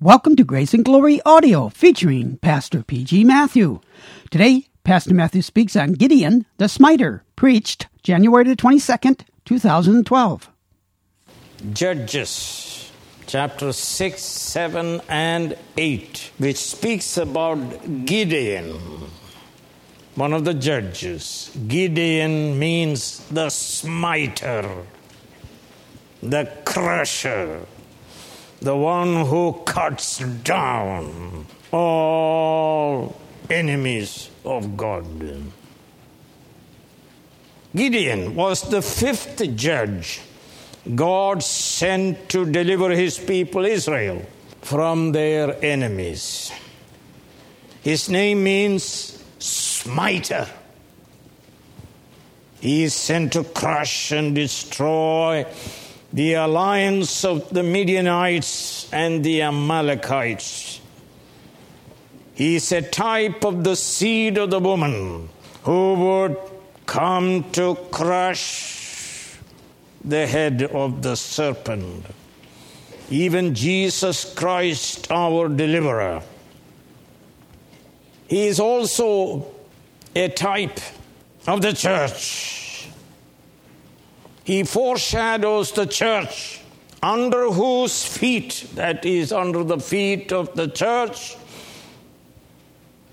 Welcome to Grace and Glory Audio featuring Pastor P.G. Matthew. Today, Pastor Matthew speaks on Gideon the Smiter, preached January the 22nd, 2012. Judges chapter 6, 7, and 8, which speaks about Gideon, one of the judges. Gideon means the smiter, the crusher the one who cuts down all enemies of God. Gideon was the fifth judge God sent to deliver his people Israel from their enemies. His name means smiter. He is sent to crush and destroy the alliance of the Midianites and the Amalekites. He is a type of the seed of the woman who would come to crush the head of the serpent. Even Jesus Christ, our deliverer. He is also a type of the church he foreshadows the church, under whose feet, that is, under the feet of the church,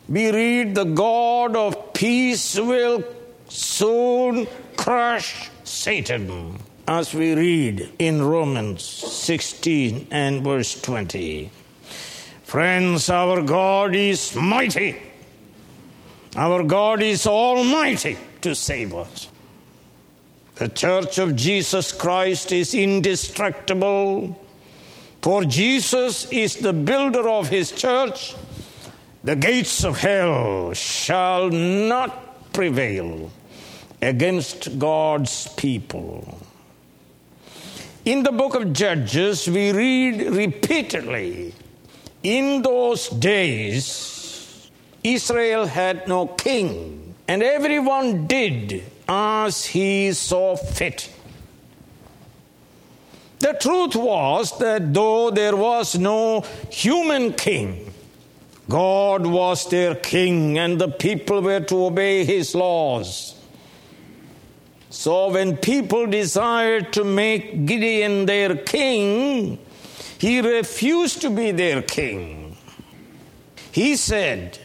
we read the God of peace will soon crush Satan, as we read in Romans 16 and verse 20. Friends, our God is mighty. Our God is almighty to save us. The church of Jesus Christ is indestructible, for Jesus is the builder of his church. The gates of hell shall not prevail against God's people. In the book of Judges, we read repeatedly in those days, Israel had no king, and everyone did as he saw fit. The truth was that though there was no human king, God was their king and the people were to obey his laws. So when people desired to make Gideon their king, he refused to be their king. He said,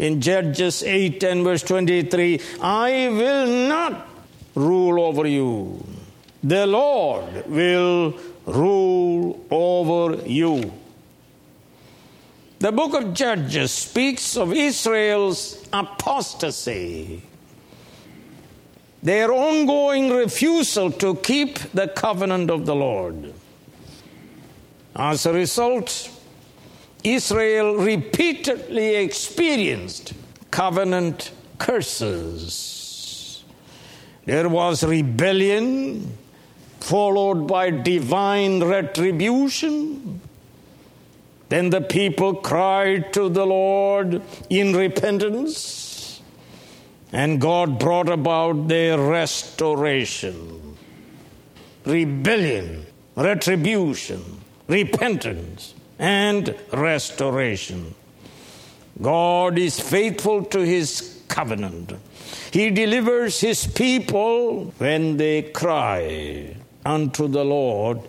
in Judges 8 and verse 23 I will not rule over you, the Lord will rule over you. The book of Judges speaks of Israel's apostasy, their ongoing refusal to keep the covenant of the Lord. As a result, Israel repeatedly experienced covenant curses. There was rebellion followed by divine retribution. Then the people cried to the Lord in repentance, and God brought about their restoration. Rebellion, retribution, repentance and restoration. God is faithful to his covenant. He delivers his people when they cry unto the Lord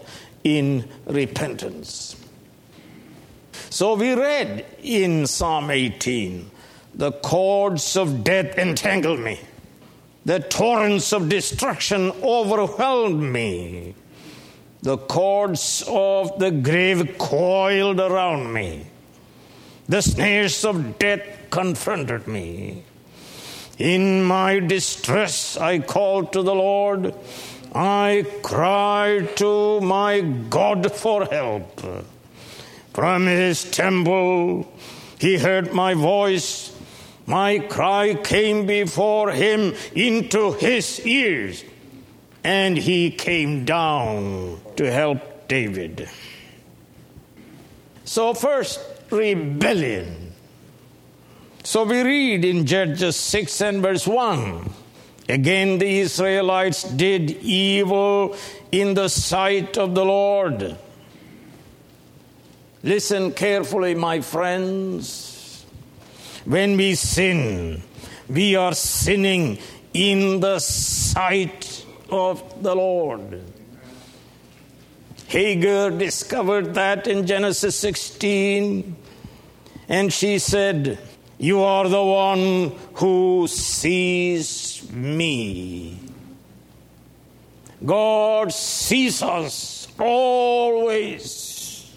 in repentance. So we read in Psalm 18 the cords of death entangled me, the torrents of destruction overwhelmed me. The cords of the grave coiled around me. The snares of death confronted me. In my distress, I called to the Lord. I cried to my God for help. From his temple, he heard my voice. My cry came before him into his ears and he came down to help David. So, first, rebellion. So, we read in Judges 6 and verse 1 Again, the Israelites did evil in the sight of the Lord. Listen carefully, my friends. When we sin, we are sinning in the sight of the Lord. Hagar discovered that in Genesis 16, and she said, You are the one who sees me. God sees us always.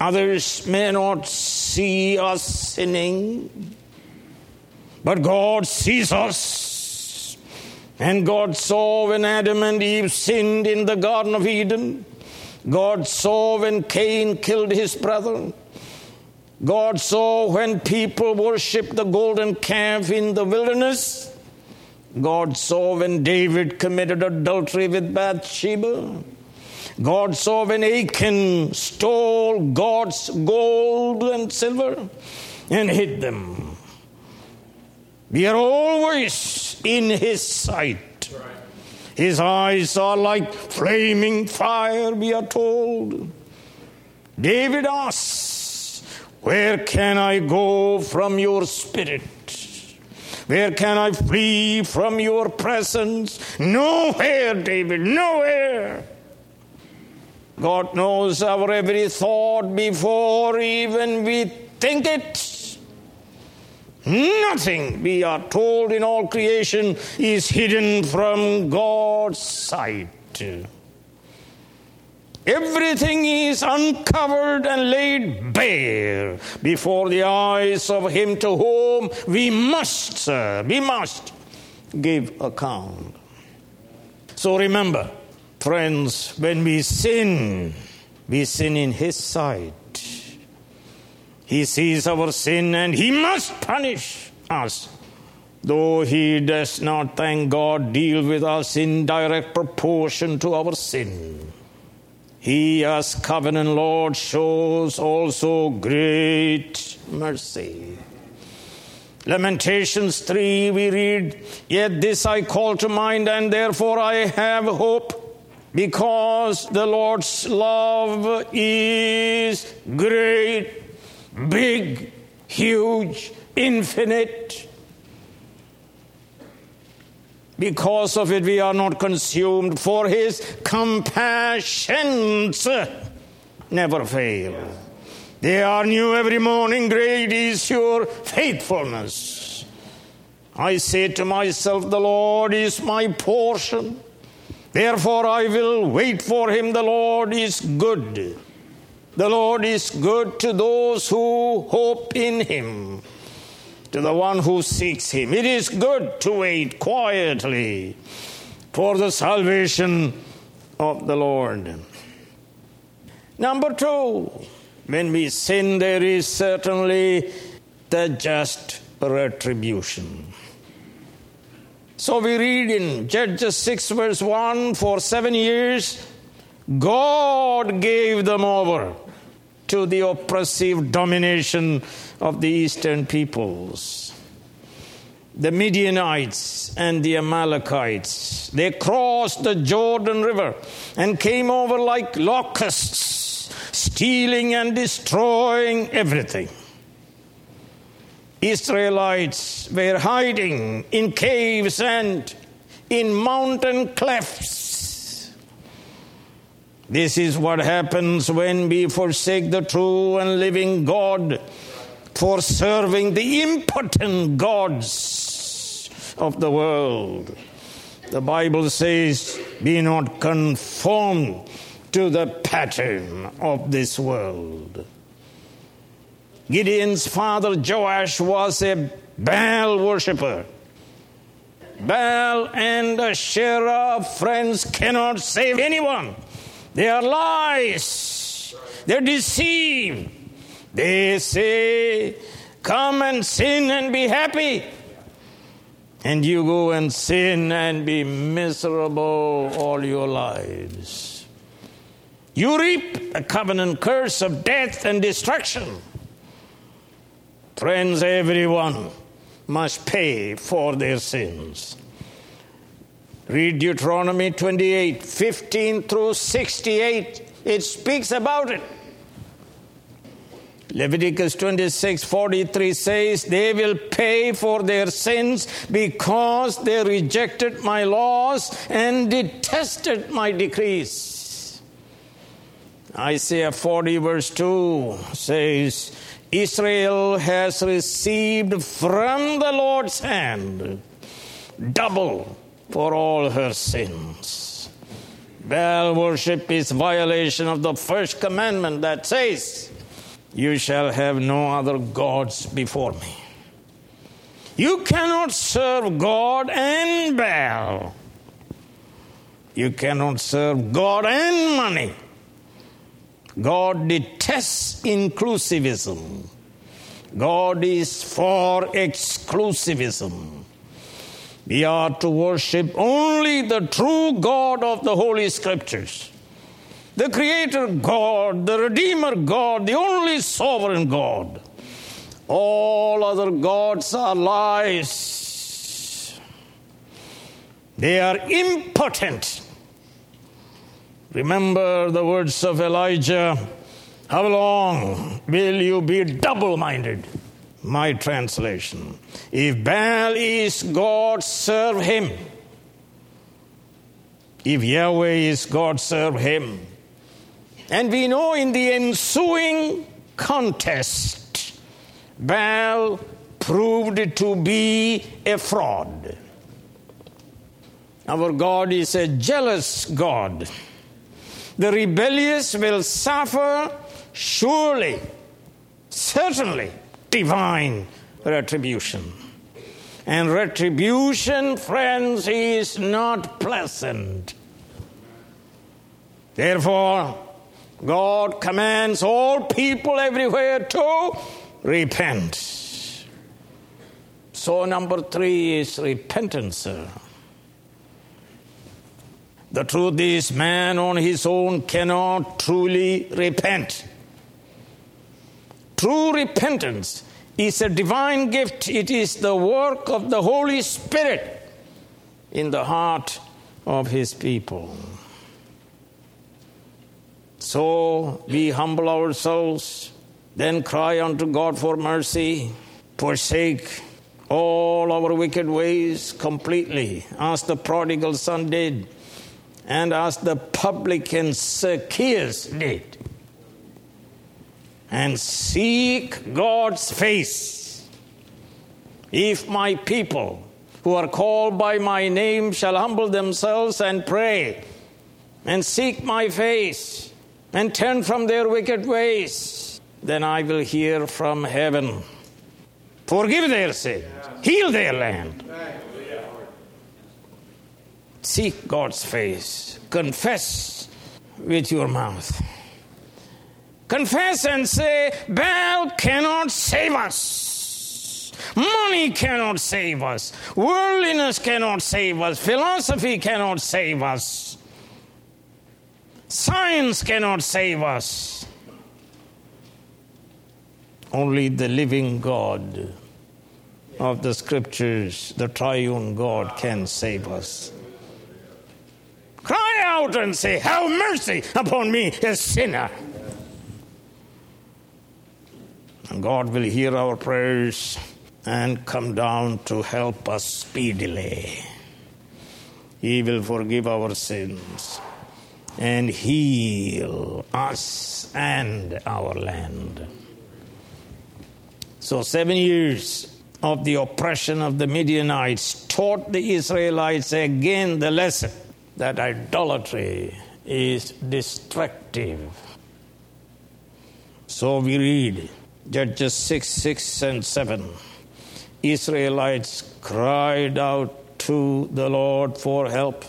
Others may not see us sinning, but God sees us. And God saw when Adam and Eve sinned in the Garden of Eden. God saw when Cain killed his brother. God saw when people worshiped the golden calf in the wilderness. God saw when David committed adultery with Bathsheba. God saw when Achan stole God's gold and silver and hid them. We are always in His sight. His eyes are like flaming fire, we are told. David asks, Where can I go from your spirit? Where can I flee from your presence? Nowhere, David, nowhere. God knows our every thought before even we think it. Nothing, we are told in all creation, is hidden from God's sight. Everything is uncovered and laid bare before the eyes of Him to whom we must serve, we must give account. So remember, friends, when we sin, we sin in His sight. He sees our sin and He must punish us. Though He does not, thank God, deal with us in direct proportion to our sin. He, as covenant Lord, shows also great mercy. Lamentations 3, we read, Yet this I call to mind, and therefore I have hope, because the Lord's love is great, big, huge, infinite. Because of it, we are not consumed, for his compassions never fail. They are new every morning. Great is your faithfulness. I say to myself, The Lord is my portion. Therefore, I will wait for him. The Lord is good. The Lord is good to those who hope in him to the one who seeks him. It is good to wait quietly for the salvation of the Lord. Number two, when we sin, there is certainly the just retribution. So we read in Judges 6, verse 1 for seven years, God gave them over to the oppressive domination of the eastern peoples. The Midianites and the Amalekites, they crossed the Jordan River and came over like locusts, stealing and destroying everything. Israelites were hiding in caves and in mountain clefts. This is what happens when we forsake the true and living God for serving the impotent gods of the world. The Bible says, Be not conformed to the pattern of this world. Gideon's father Joash was a Baal worshipper. Baal and Asherah friends cannot save anyone. They are lies. They're deceived. They say, Come and sin and be happy. And you go and sin and be miserable all your lives. You reap a covenant curse of death and destruction. Friends, everyone must pay for their sins. Read Deuteronomy 28 15 through 68. It speaks about it. Leviticus 26 43 says, They will pay for their sins because they rejected my laws and detested my decrees. Isaiah 40 verse 2 says, Israel has received from the Lord's hand double for all her sins. Baal worship is violation of the first commandment that says, You shall have no other gods before me. You cannot serve God and Baal. You cannot serve God and money. God detests inclusivism. God is for exclusivism. We are to worship only the true God of the Holy Scriptures. The Creator God, the Redeemer God, the only sovereign God. All other gods are lies. They are impotent. Remember the words of Elijah How long will you be double minded? My translation. If Baal is God, serve him. If Yahweh is God, serve him. And we know in the ensuing contest, Baal proved to be a fraud. Our God is a jealous God. The rebellious will suffer surely, certainly, divine retribution. And retribution, friends, is not pleasant. Therefore, God commands all people everywhere to repent. So, number three is repentance. The truth is, man on his own cannot truly repent. True repentance is a divine gift, it is the work of the Holy Spirit in the heart of his people. So we humble ourselves, then cry unto God for mercy, forsake all our wicked ways completely, as the prodigal son did and as the publican Zacchaeus did, and seek God's face. If my people who are called by my name shall humble themselves and pray and seek my face and turn from their wicked ways, then I will hear from heaven. Forgive their sin, heal their land. Seek God's face. Confess with your mouth. Confess and say, Baal cannot save us. Money cannot save us. Worldliness cannot save us. Philosophy cannot save us. Science cannot save us. Only the living God of the scriptures, the triune God, can save us. Cry out and say, Have mercy upon me, a sinner. And God will hear our prayers and come down to help us speedily. He will forgive our sins and heal us and our land. So, seven years of the oppression of the Midianites taught the Israelites again the lesson that idolatry is destructive. So we read Judges 6 6 and 7. Israelites cried out to the Lord for help,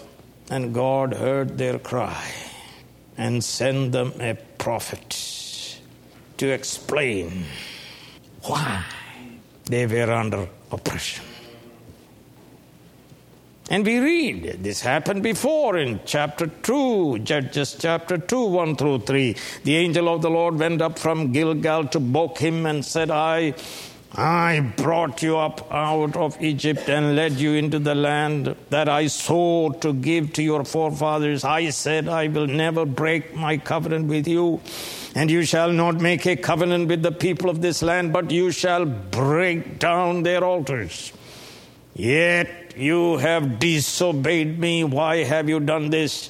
and God heard their cry and sent them a prophet to explain why they were under oppression. And we read, this happened before in chapter 2, Judges chapter 2, 1 through 3. The angel of the Lord went up from Gilgal to Bochim and said, I I brought you up out of Egypt and led you into the land that I swore to give to your forefathers. I said, I will never break my covenant with you, and you shall not make a covenant with the people of this land, but you shall break down their altars. Yet you have disobeyed me. Why have you done this?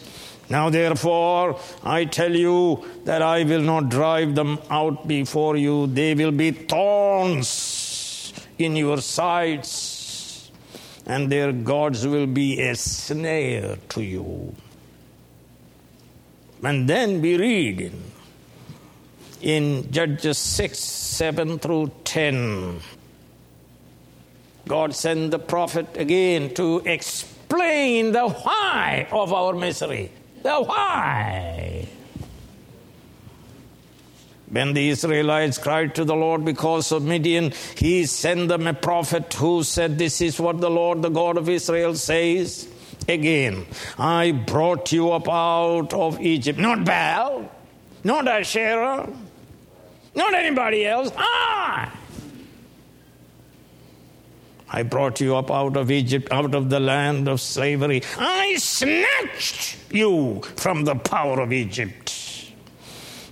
Now, therefore, I tell you that I will not drive them out before you. They will be thorns in your sides, and their gods will be a snare to you. And then we read in, Judges 6 7 through 10. God sent the prophet again to explain the why of our misery. The why. When the Israelites cried to the Lord because of Midian, he sent them a prophet who said, This is what the Lord, the God of Israel, says. Again, I brought you up out of Egypt. Not Baal, not Asherah, not anybody else. I. I brought you up out of Egypt, out of the land of slavery. I snatched you from the power of Egypt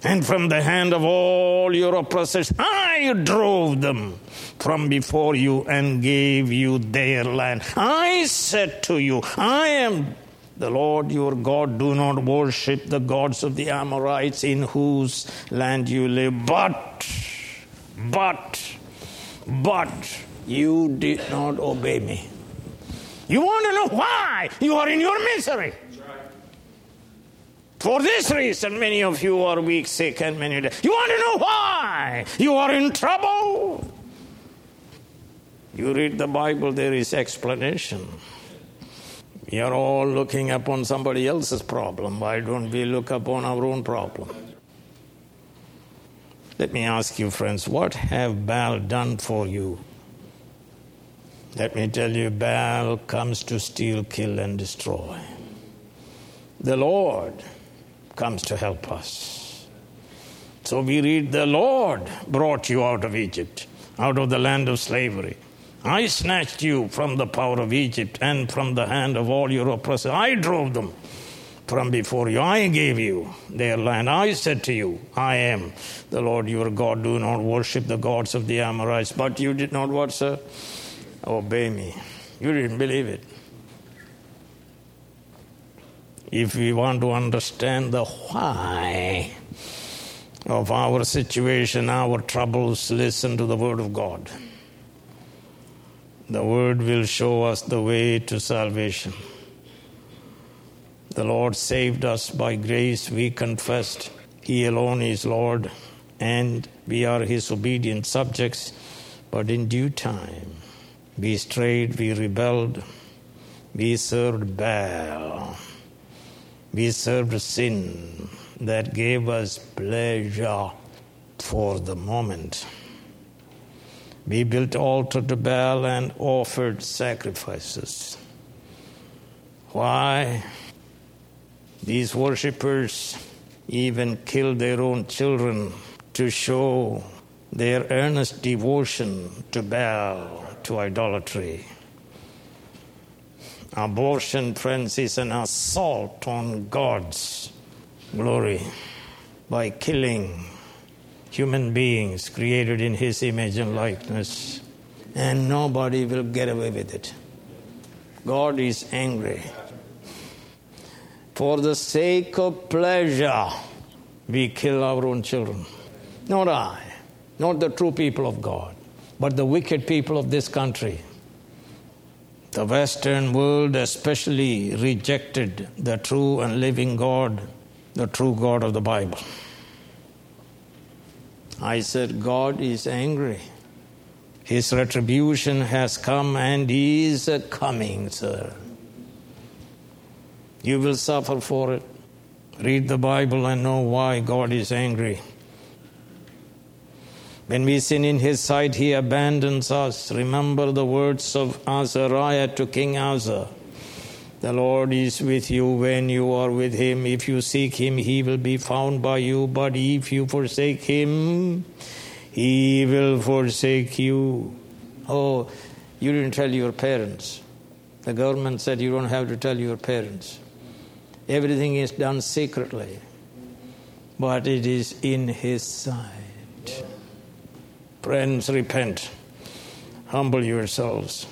and from the hand of all your oppressors. I drove them from before you and gave you their land. I said to you, I am the Lord your God. Do not worship the gods of the Amorites in whose land you live. But, but, but, you did not obey me. You want to know why you are in your misery. For this reason, many of you are weak, sick, and many dead. You want to know why you are in trouble? You read the Bible, there is explanation. We are all looking upon somebody else's problem. Why don't we look upon our own problem? Let me ask you, friends, what have Baal done for you? Let me tell you, Baal comes to steal, kill, and destroy. The Lord comes to help us. So we read, The Lord brought you out of Egypt, out of the land of slavery. I snatched you from the power of Egypt and from the hand of all your oppressors. I drove them from before you. I gave you their land. I said to you, I am the Lord your God. Do not worship the gods of the Amorites. But you did not what, sir? Obey me. You didn't believe it. If we want to understand the why of our situation, our troubles, listen to the Word of God. The Word will show us the way to salvation. The Lord saved us by grace. We confessed He alone is Lord, and we are His obedient subjects. But in due time, we strayed, we rebelled, we served Baal, we served sin that gave us pleasure for the moment. We built altar to Baal and offered sacrifices. Why? These worshippers even killed their own children to show their earnest devotion to Baal, to idolatry. Abortion, friends, is an assault on God's glory by killing human beings created in His image and likeness, and nobody will get away with it. God is angry. For the sake of pleasure, we kill our own children. Not I, not the true people of God, but the wicked people of this country. The Western world especially rejected the true and living God, the true God of the Bible. I said, God is angry. His retribution has come and is coming, sir. You will suffer for it. Read the Bible and know why God is angry. When we sin in His sight, He abandons us. Remember the words of Azariah to King Asa. The Lord is with you when you are with Him. If you seek Him, He will be found by you. But if you forsake Him, He will forsake you. Oh, you didn't tell your parents. The government said you don't have to tell your parents. Everything is done secretly, but it is in His sight. Friends, repent. Humble yourselves.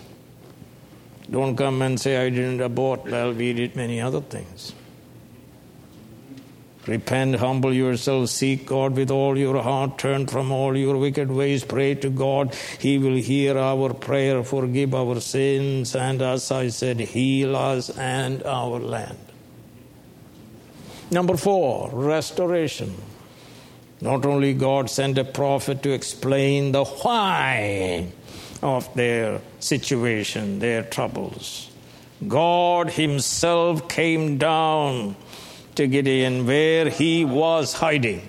Don't come and say, I didn't abort. Well, we did many other things. Repent, humble yourselves, seek God with all your heart, turn from all your wicked ways, pray to God. He will hear our prayer, forgive our sins, and as I said, heal us and our land. Number four, restoration. Not only God sent a prophet to explain the why of their situation, their troubles. God Himself came down to Gideon where he was hiding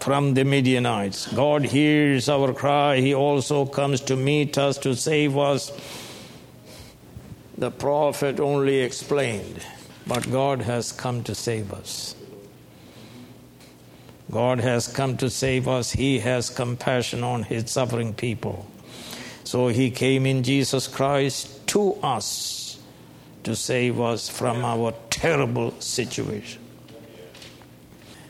from the Midianites. God hears our cry. He also comes to meet us, to save us. The prophet only explained, but God has come to save us. God has come to save us. He has compassion on his suffering people. So he came in Jesus Christ to us to save us from our terrible situation.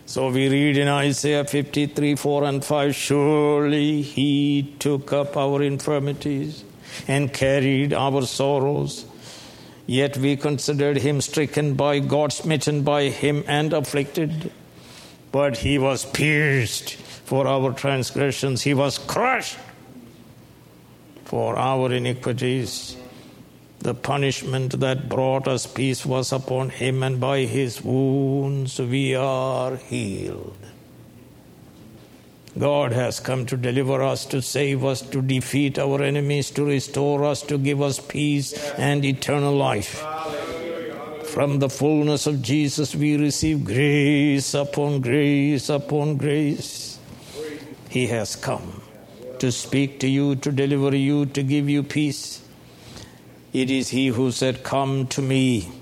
So we read in Isaiah 53 4 and 5 Surely he took up our infirmities and carried our sorrows. Yet we considered him stricken by God, smitten by him, and afflicted. But he was pierced for our transgressions, he was crushed for our iniquities. The punishment that brought us peace was upon him, and by his wounds we are healed. God has come to deliver us, to save us, to defeat our enemies, to restore us, to give us peace and eternal life. From the fullness of Jesus, we receive grace upon grace upon grace. He has come to speak to you, to deliver you, to give you peace. It is he who said, Come to me.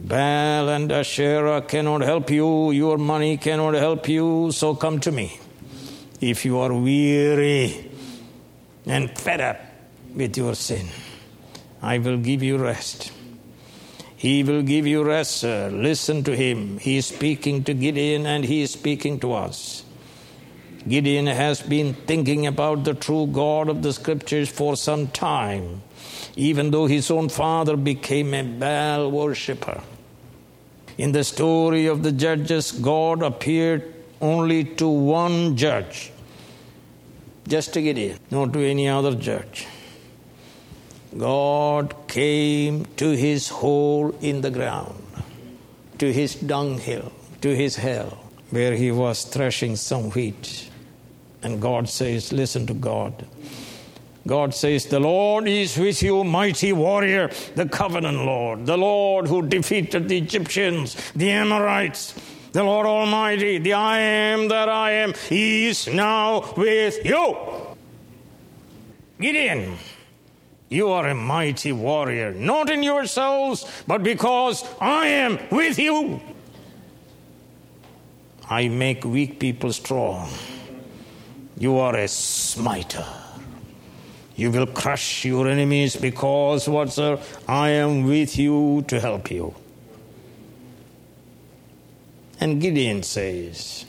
Baal and Asherah cannot help you, your money cannot help you, so come to me. If you are weary and fed up with your sin, I will give you rest. He will give you rest, sir. Listen to him. He is speaking to Gideon and he is speaking to us. Gideon has been thinking about the true God of the scriptures for some time even though his own father became a Baal worshipper. In the story of the judges, God appeared only to one judge, just to Gideon, not to any other judge. God came to his hole in the ground, to his dunghill, to his hell, where he was threshing some wheat. And God says, Listen to God. God says, The Lord is with you, mighty warrior, the covenant Lord, the Lord who defeated the Egyptians, the Amorites, the Lord Almighty, the I am that I am, is now with you. Gideon, you are a mighty warrior, not in yourselves, but because I am with you. I make weak people strong. You are a smiter. You will crush your enemies because what, sir? I am with you to help you. And Gideon says,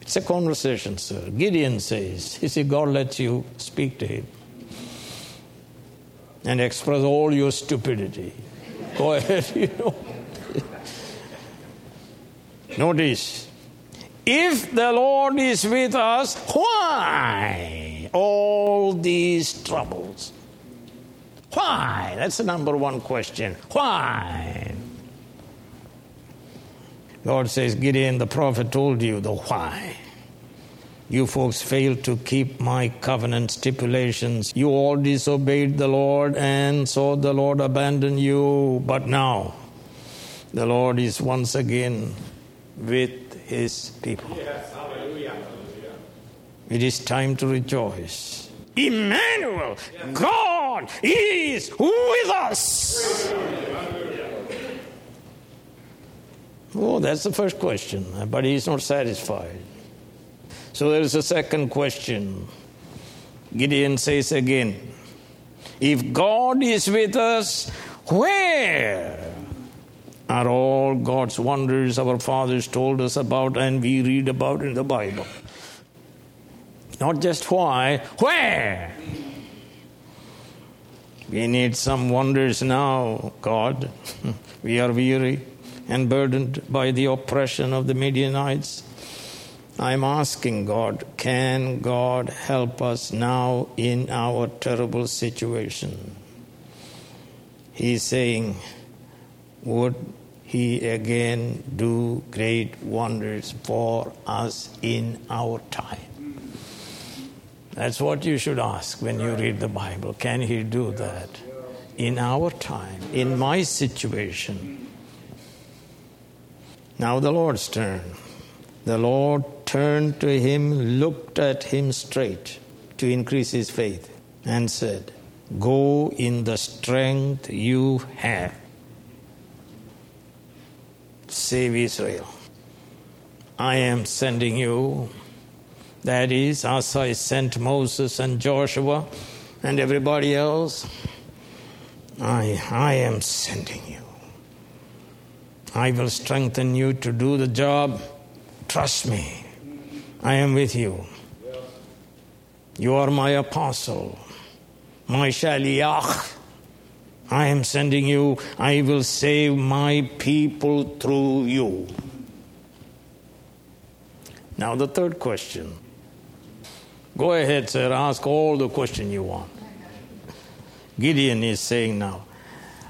it's a conversation, sir. Gideon says, you see, God lets you speak to him and express all your stupidity. Go ahead, you know. Notice, if the Lord is with us, why all these troubles? Why? That's the number one question. Why? God says, Gideon, the prophet told you the why. You folks failed to keep my covenant stipulations. You all disobeyed the Lord, and so the Lord abandoned you. But now, the Lord is once again with his people. Yes, it is time to rejoice. Emmanuel, yes. God is with us. Oh, that's the first question, but he's not satisfied. So there is a second question. Gideon says again, If God is with us, where are all God's wonders our fathers told us about and we read about in the Bible? Not just why, where? We need some wonders now, God. we are weary and burdened by the oppression of the Midianites. I'm asking God, can God help us now in our terrible situation? He's saying, would He again do great wonders for us in our time? That's what you should ask when you read the Bible. Can He do that in our time, in my situation? Now, the Lord's turn. The Lord turned to him, looked at him straight to increase his faith, and said, Go in the strength you have. Save Israel. I am sending you. That is, as I sent Moses and Joshua and everybody else, I, I am sending you. I will strengthen you to do the job. Trust me. I am with you. You are my apostle, my shaliach. I am sending you. I will save my people through you. Now, the third question. Go ahead, sir. Ask all the question you want. Gideon is saying now,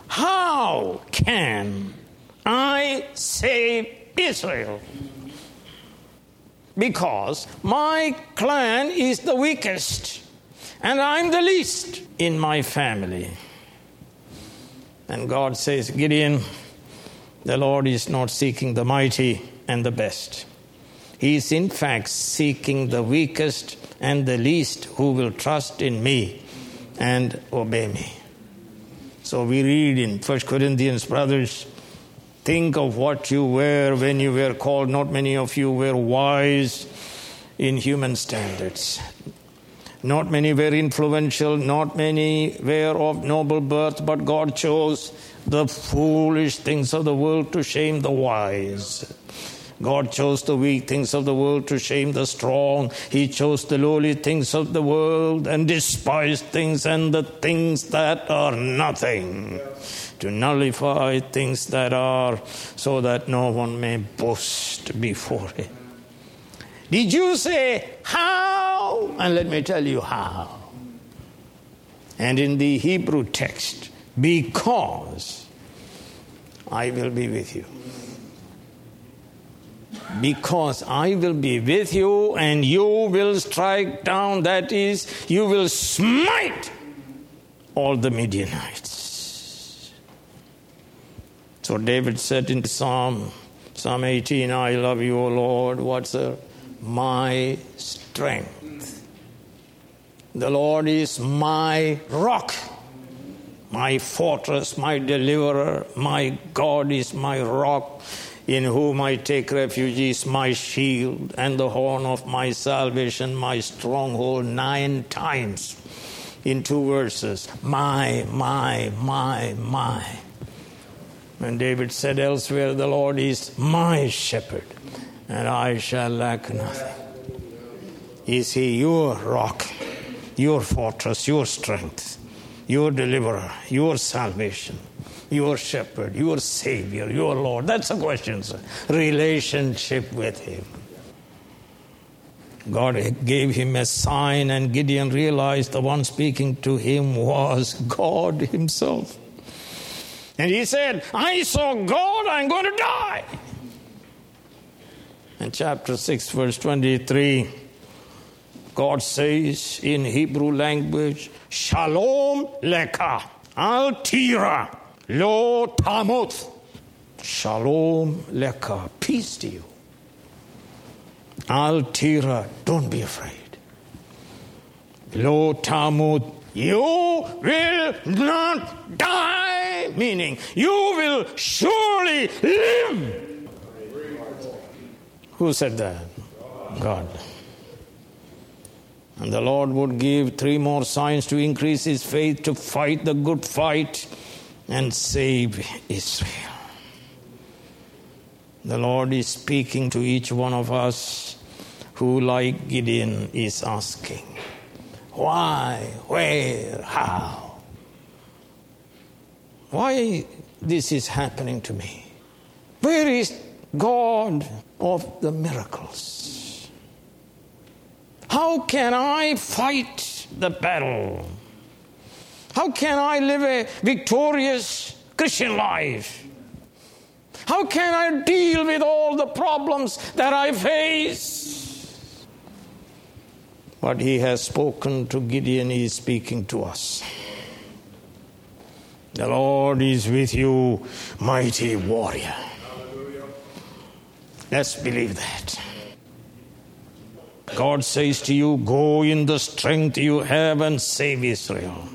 How can I save Israel? Because my clan is the weakest, and I'm the least in my family. And God says, Gideon, the Lord is not seeking the mighty and the best. He is, in fact, seeking the weakest and the least who will trust in me and obey me. So we read in 1 Corinthians, brothers, think of what you were when you were called. Not many of you were wise in human standards. Not many were influential, not many were of noble birth, but God chose the foolish things of the world to shame the wise. God chose the weak things of the world to shame the strong. He chose the lowly things of the world and despised things and the things that are nothing to nullify things that are, so that no one may boast before him. Did you say how? And let me tell you how. And in the Hebrew text, because I will be with you because I will be with you and you will strike down, that is, you will smite all the Midianites. So David said in Psalm, Psalm 18, I love you, O Lord. What's the my strength? The Lord is my rock, my fortress, my deliverer. My God is my rock in whom I take refuge is my shield and the horn of my salvation, my stronghold, nine times in two verses. My, my, my, my. And David said elsewhere, The Lord is my shepherd, and I shall lack nothing. Is he your rock, your fortress, your strength, your deliverer, your salvation? your shepherd, your savior, your Lord? That's the question, sir. Relationship with him. God gave him a sign, and Gideon realized the one speaking to him was God himself. And he said, I saw God, I'm going to die. In chapter 6, verse 23, God says in Hebrew language, Shalom Leka, Al Tira. Lo Tamuth. Shalom Leka. Peace to you. Al Tira. Don't be afraid. Lo Tamuth. You will not die. Meaning, you will surely live. Who said that? God. And the Lord would give three more signs to increase his faith to fight the good fight and save Israel. The Lord is speaking to each one of us who, like Gideon, is asking, Why? Where? How? Why this is happening to me? Where is God of the miracles? How can I fight the battle? How can I live a victorious Christian life? How can I deal with all the problems that I face? What he has spoken to Gideon, he is speaking to us. The Lord is with you, mighty warrior. Let's believe that. God says to you, Go in the strength you have and save Israel.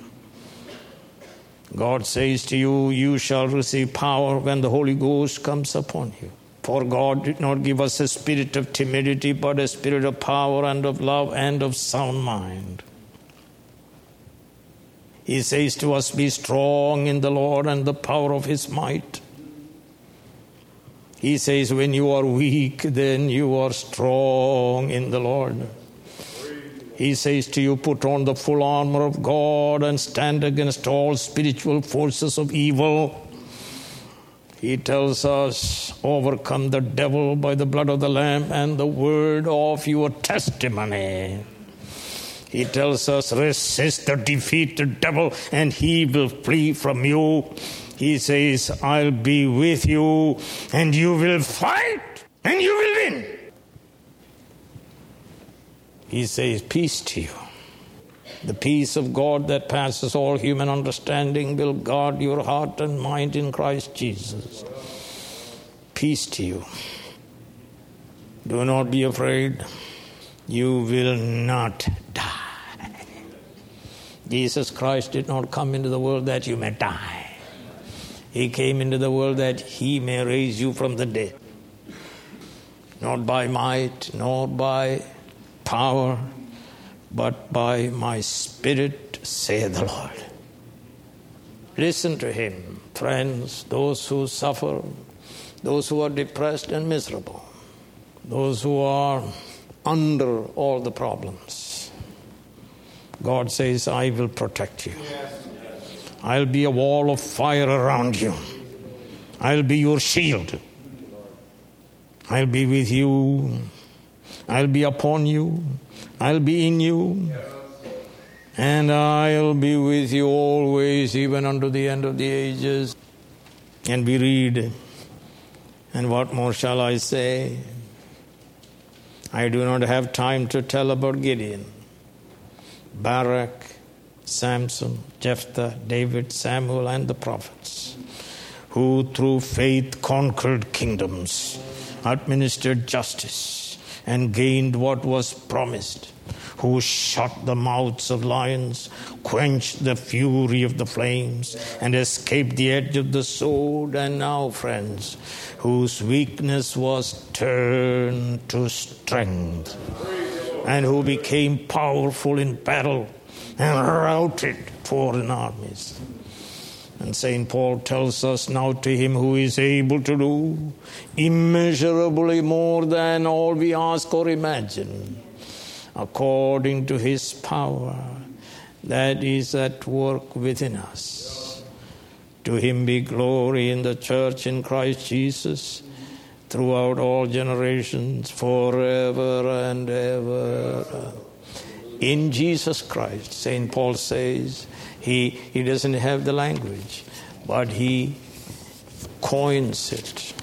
God says to you, You shall receive power when the Holy Ghost comes upon you. For God did not give us a spirit of timidity, but a spirit of power and of love and of sound mind. He says to us, Be strong in the Lord and the power of his might. He says, When you are weak, then you are strong in the Lord. He says to you, Put on the full armor of God and stand against all spiritual forces of evil. He tells us, Overcome the devil by the blood of the Lamb and the word of your testimony. He tells us, Resist the defeat the devil, and he will flee from you. He says, I'll be with you, and you will fight, and you will win. He says, Peace to you. The peace of God that passes all human understanding will guard your heart and mind in Christ Jesus. Peace to you. Do not be afraid. You will not die. Jesus Christ did not come into the world that you may die. He came into the world that he may raise you from the dead. Not by might, nor by power, but by my spirit, saith the Lord. Listen to him, friends, those who suffer, those who are depressed and miserable, those who are under all the problems. God says, I will protect you. I'll be a wall of fire around you. I'll be your shield. I'll be with you I'll be upon you, I'll be in you, and I'll be with you always, even unto the end of the ages. And we read, and what more shall I say? I do not have time to tell about Gideon, Barak, Samson, Jephthah, David, Samuel, and the prophets, who through faith conquered kingdoms, administered justice and gained what was promised, who shut the mouths of lions, quenched the fury of the flames, and escaped the edge of the sword, and now, friends, whose weakness was turned to strength, and who became powerful in battle and routed foreign armies. And St. Paul tells us now to him who is able to do immeasurably more than all we ask or imagine, according to his power that is at work within us. To him be glory in the church in Christ Jesus throughout all generations, forever and ever. In Jesus Christ, St. Paul says, he, he doesn't have the language, but he coins it.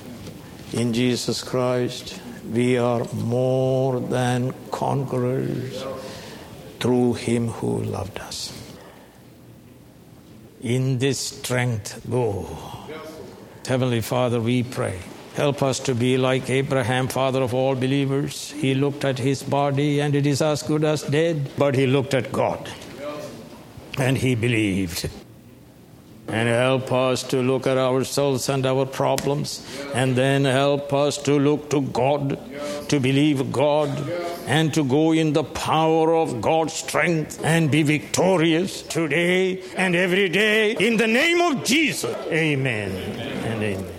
In Jesus Christ, we are more than conquerors through him who loved us. In this strength, go. Heavenly Father, we pray. Help us to be like Abraham, father of all believers. He looked at his body and it is as good as dead, but he looked at God and he believed. And help us to look at ourselves and our problems, and then help us to look to God, to believe God, and to go in the power of God's strength and be victorious today and every day in the name of Jesus. Amen and amen.